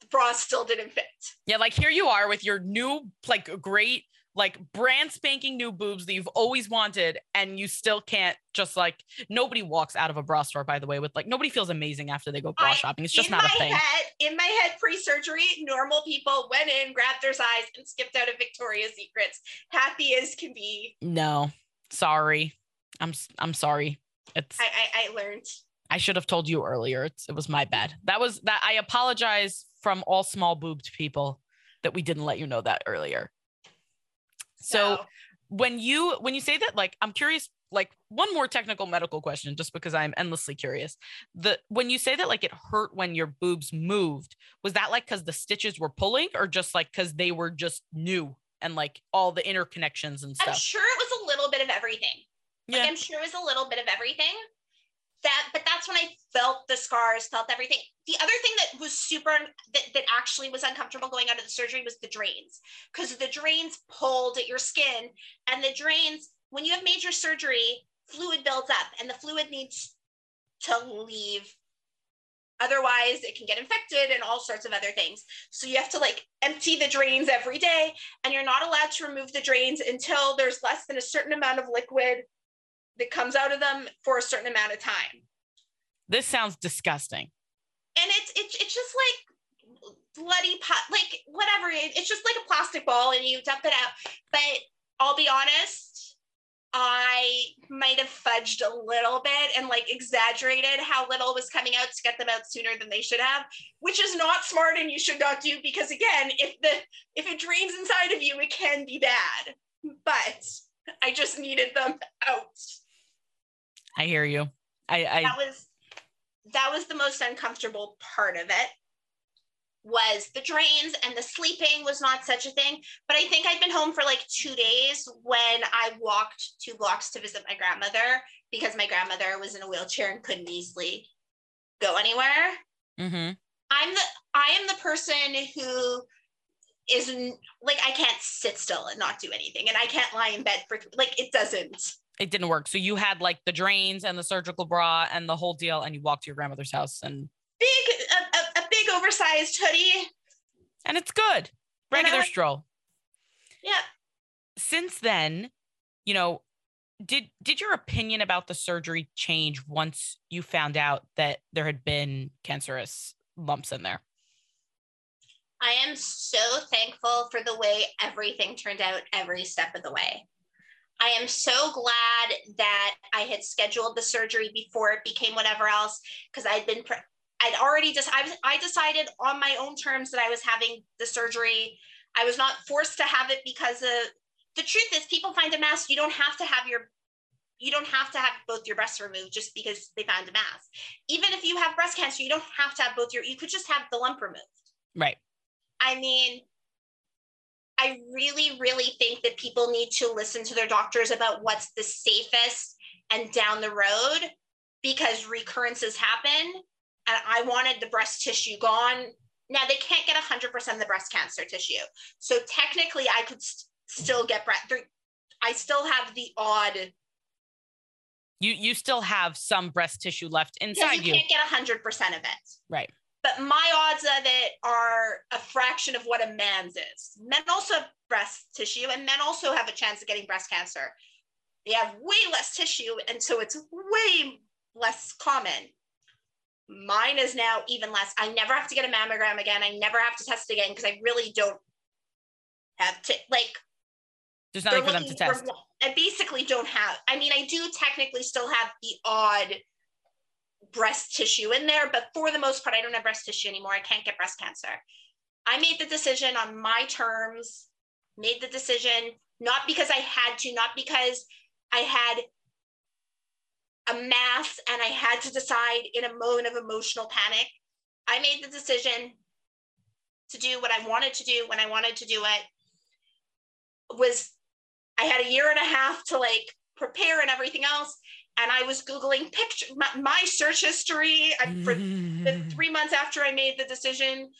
the bra still didn't fit. Yeah, like here you are with your new, like, great like brand spanking new boobs that you've always wanted and you still can't just like nobody walks out of a bra store by the way with like nobody feels amazing after they go bra I, shopping. It's just not a thing. head, in my head pre-surgery normal people went in grabbed their size and skipped out of victoria's secrets. Happy as can be. No. Sorry. I'm i'm sorry. It's i i, I learned. I should have told you earlier. It's, it was my bad. That was that i apologize from all small boobed people that we didn't let you know that earlier so when you when you say that, like I'm curious, like one more technical medical question, just because I'm endlessly curious. The when you say that like it hurt when your boobs moved, was that like because the stitches were pulling, or just like because they were just new and like all the interconnections and stuff? I'm sure it was a little bit of everything. Yeah. Like, I'm sure it was a little bit of everything that but that's when i felt the scars felt everything. The other thing that was super that, that actually was uncomfortable going out of the surgery was the drains because the drains pulled at your skin and the drains when you have major surgery fluid builds up and the fluid needs to leave. Otherwise it can get infected and all sorts of other things. So you have to like empty the drains every day and you're not allowed to remove the drains until there's less than a certain amount of liquid that comes out of them for a certain amount of time. This sounds disgusting. And it's it's it's just like bloody pot, like whatever. It's just like a plastic ball and you dump it out. But I'll be honest, I might have fudged a little bit and like exaggerated how little was coming out to get them out sooner than they should have, which is not smart and you should not do because again, if the if it drains inside of you, it can be bad. But I just needed them out. I hear you. I, I that was that was the most uncomfortable part of it was the drains and the sleeping was not such a thing. But I think I'd been home for like two days when I walked two blocks to visit my grandmother because my grandmother was in a wheelchair and couldn't easily go anywhere. mm-hmm. I'm the I am the person who isn't like I can't sit still and not do anything, and I can't lie in bed for like it doesn't. It didn't work. So you had like the drains and the surgical bra and the whole deal, and you walked to your grandmother's house and Big a, a, a big oversized hoodie. and it's good. Regular stroll. Yeah. Since then, you know, did did your opinion about the surgery change once you found out that there had been cancerous lumps in there? I am so thankful for the way everything turned out every step of the way. I am so glad that I had scheduled the surgery before it became whatever else because I'd been pre- I'd already just I, was- I decided on my own terms that I was having the surgery. I was not forced to have it because of the truth is people find a mass you don't have to have your you don't have to have both your breasts removed just because they found a mass. Even if you have breast cancer, you don't have to have both your you could just have the lump removed. Right. I mean, I really, really think that people need to listen to their doctors about what's the safest and down the road because recurrences happen. And I wanted the breast tissue gone. Now they can't get 100% of the breast cancer tissue. So technically, I could st- still get breast. I still have the odd. You you still have some breast tissue left inside you you. can't get 100% of it. Right. But my odds of it are a fraction of what a man's is. Men also have breast tissue, and men also have a chance of getting breast cancer. They have way less tissue, and so it's way less common. Mine is now even less. I never have to get a mammogram again. I never have to test again because I really don't have to like There's nothing for them to looking for test. I basically don't have. I mean, I do technically still have the odd breast tissue in there, but for the most part, I don't have breast tissue anymore. I can't get breast cancer. I made the decision on my terms, made the decision not because I had to, not because I had a mass and I had to decide in a moment of emotional panic. I made the decision to do what I wanted to do when I wanted to do it. Was I had a year and a half to like prepare and everything else. And I was Googling picture my, my search history I, for the mm. three months after I made the decision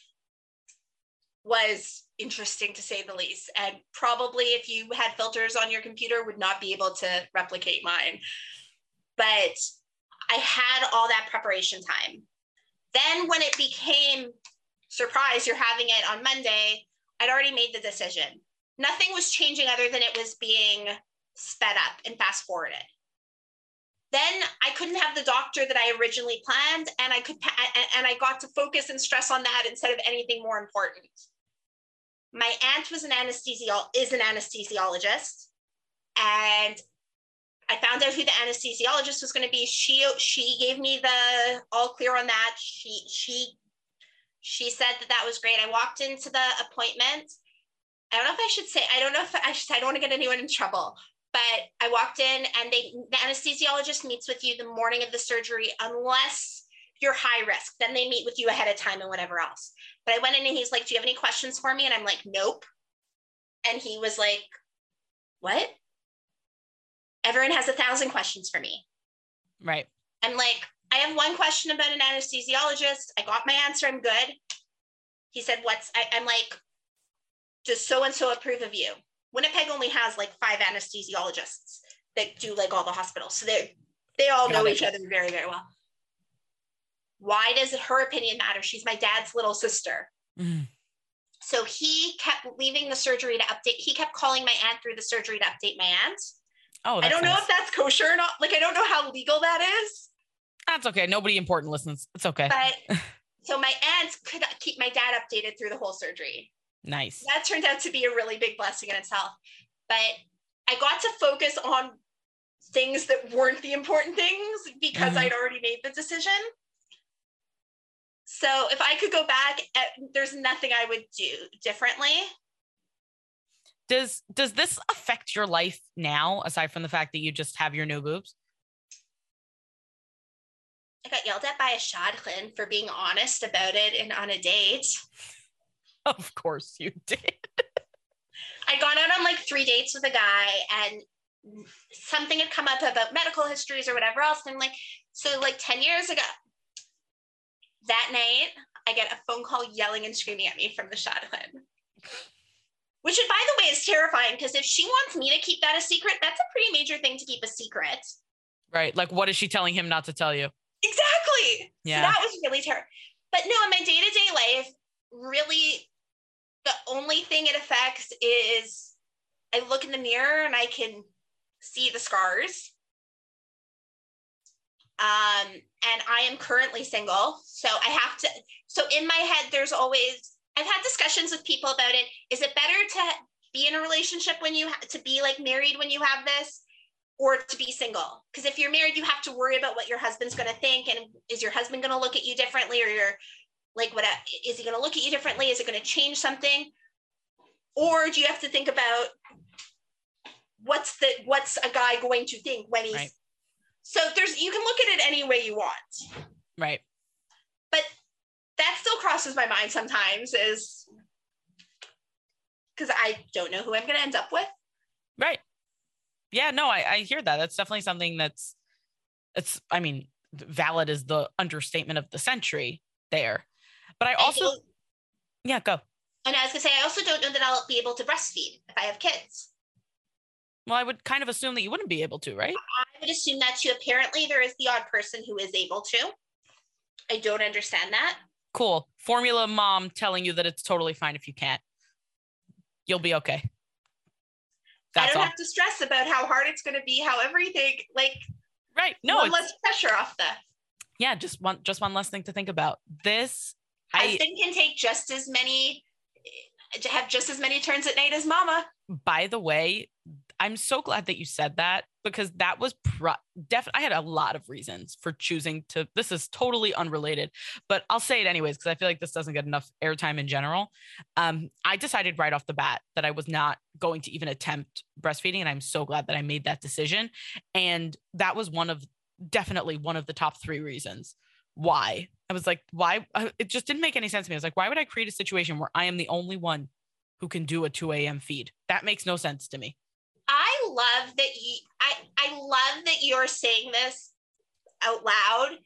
was interesting to say the least. And probably if you had filters on your computer, would not be able to replicate mine. But I had all that preparation time. Then when it became surprise, you're having it on Monday, I'd already made the decision. Nothing was changing other than it was being sped up and fast forwarded. Then I couldn't have the doctor that I originally planned, and I could and I got to focus and stress on that instead of anything more important. My aunt was an is an anesthesiologist, and I found out who the anesthesiologist was going to be. She she gave me the all clear on that. She she she said that that was great. I walked into the appointment. I don't know if I should say. I don't know if I should. I don't want to get anyone in trouble. But I walked in, and they the anesthesiologist meets with you the morning of the surgery, unless you're high risk. Then they meet with you ahead of time and whatever else. But I went in and he's like, "Do you have any questions for me?" And I'm like, "Nope." And he was like, "What?" Everyone has a thousand questions for me. Right. I'm like, I have one question about an anesthesiologist. I got my answer. I'm good. He said, What's, I, I'm like, does so and so approve of you? Winnipeg only has like five anesthesiologists that do like all the hospitals. So they they all Got know it. each other very, very well. Why does her opinion matter? She's my dad's little sister. Mhm. So he kept leaving the surgery to update. He kept calling my aunt through the surgery to update my aunt. Oh, I don't know if that's kosher or not. Like, I don't know how legal that is. That's okay. Nobody important listens. It's okay. but So my aunt could keep my dad updated through the whole surgery. Nice. That turned out to be a really big blessing in itself. But I got to focus on things that weren't the important things because Mhm. I'd already made the decision. So if I could go back, eh, there's nothing I would do differently. Does does this affect your life now, aside from the fact that you just have your new boobs? I got yelled at by a Shadchan for being honest about it and on a date. Of course you did. I'd gone out on like three dates with a guy and something had come up about medical histories or whatever else. And I'm like, so like 10 years ago, that night, I get a phone call yelling and screaming at me from the Shadchan. Which, by the way, is terrifying because if she wants me to keep that a secret, that's a pretty major thing to keep a secret. Right. Like what is she telling him not to tell you? Exactly. Yeah. So that was really terrible. But no, in my day to day life, really, the only thing it affects is I look in the mirror and I can see the scars. Um, and I am currently single. So I have to, so in my head, there's always, I've had discussions with people about it. Is it better to be in a relationship when you, ha- to be like married when you have this? or to be single. Because if you're married, you have to worry about what your husband's going to think, and is your husband going to look at you differently, or you're like, what uh, is he going to look at you differently? Is it going to change something? Or do you have to think about what's the what's a guy going to think when he's Right. so there's you can look at it any way you want, Right. but that still crosses my mind sometimes is because I don't know who I'm going to end up with. Right. Yeah, no, I, I hear that. That's definitely something that's it's I mean, valid is the understatement of the century there. But I I also don't- yeah, go. and I was going to say, I also don't know that I'll be able to breastfeed if I have kids. Well, I would kind of assume that you wouldn't be able to, right? I would assume that too. Apparently, there is the odd person who is able to. I don't understand that. Cool. Formula mom telling you that it's totally fine if you can't. You'll be okay. I don't all. have to stress about how hard it's going to be, how everything, like, Right. No, one less pressure off the yeah, just one just one less thing to think about. This I husband can take just as many, to have just as many turns at night as mama. by the way, I'm so glad that you said that because that was pro- definitely. I had a lot of reasons for choosing to. This is totally unrelated, but I'll say it anyways because I feel like this doesn't get enough airtime in general. Um, I decided right off the bat that I was not going to even attempt breastfeeding, and I'm so glad that I made that decision. And that was one of definitely one of the top three reasons why. I was like, why? Uh, it just didn't make any sense to me. I was like, why would I create a situation where I am the only one who can do a 2 a.m. feed? That makes no sense to me. I love that you, I, I love that you're saying this out loud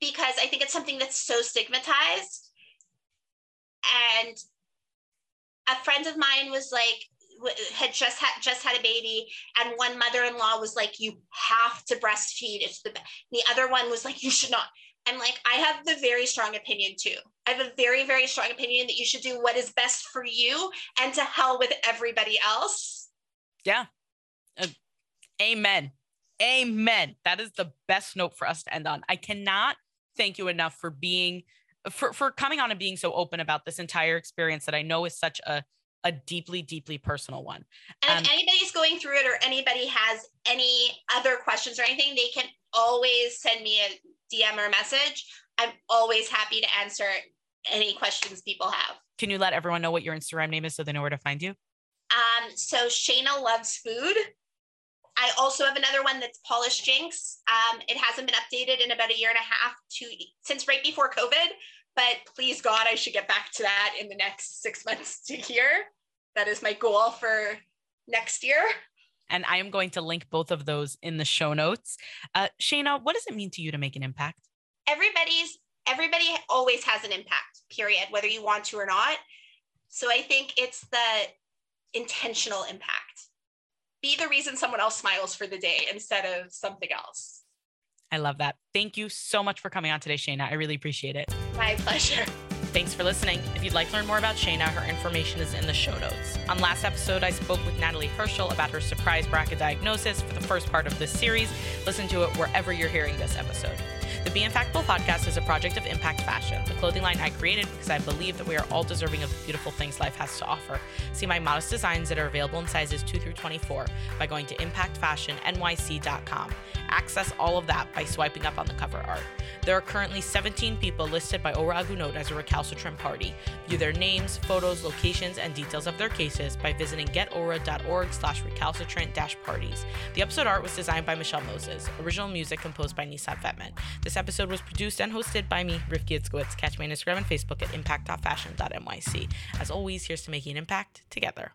because I think it's something that's so stigmatized. And a friend of mine was like, had just had just had a baby, and one mother-in-law was like, "You have to breastfeed. It's the." The other one was like, "You should not." I'm like, I have the very strong opinion too. I have a very, very strong opinion that you should do what is best for you, and to hell with everybody else. Yeah. Uh, amen. Amen. That is the best note for us to end on. I cannot thank you enough for being for for coming on and being so open about this entire experience that I know is such a a deeply deeply personal one. And Um, if anybody's going through it or anybody has any other questions or anything, they can always send me a DM or message. I'm always happy to answer any questions people have. Can you let everyone know what your Instagram name is so they know where to find you? Um, so Shayna loves food. I also have another one that's Polish Jinx. Um, it hasn't been updated in about a year and a half to since right before COVID, but please God, I should get back to that in the next six months to year. That is my goal for next year. And I am going to link both of those in the show notes. Uh, Shayna, what does it mean to you to make an impact? everybody's everybody always has an impact period whether you want to or not so i think it's the intentional impact be the reason someone else smiles for the day instead of something else I love that. Thank you so much for coming on today, Shayna. I really appreciate it. my pleasure Thanks for listening. If you'd like to learn more about Shayna, her information is in the show notes. On last episode, I spoke with Natalie Herschel about her surprise BRCA diagnosis for the first part of this series. Listen to it wherever you're hearing this episode. The Be Impactful podcast is a project of Impact Fashion, the clothing line I created because I believe that we are all deserving of the beautiful things life has to offer. See my modest designs that are available in sizes 2 through 24 by going to impactfashionnyc.com. Access all of that by swiping up on the cover art. There are currently 17 people listed by Ora Agunot as a recalcitrant party. View their names, photos, locations, and details of their cases by visiting getora.org slash recalcitrant parties. The episode art was designed by Michelle Moses. Original music composed by Nissan Fetman. This episode was produced and hosted by me, Rifki Itzkowitz. Catch me on Instagram and Facebook at impact.fashion.nyc. As always, here's to making an impact together.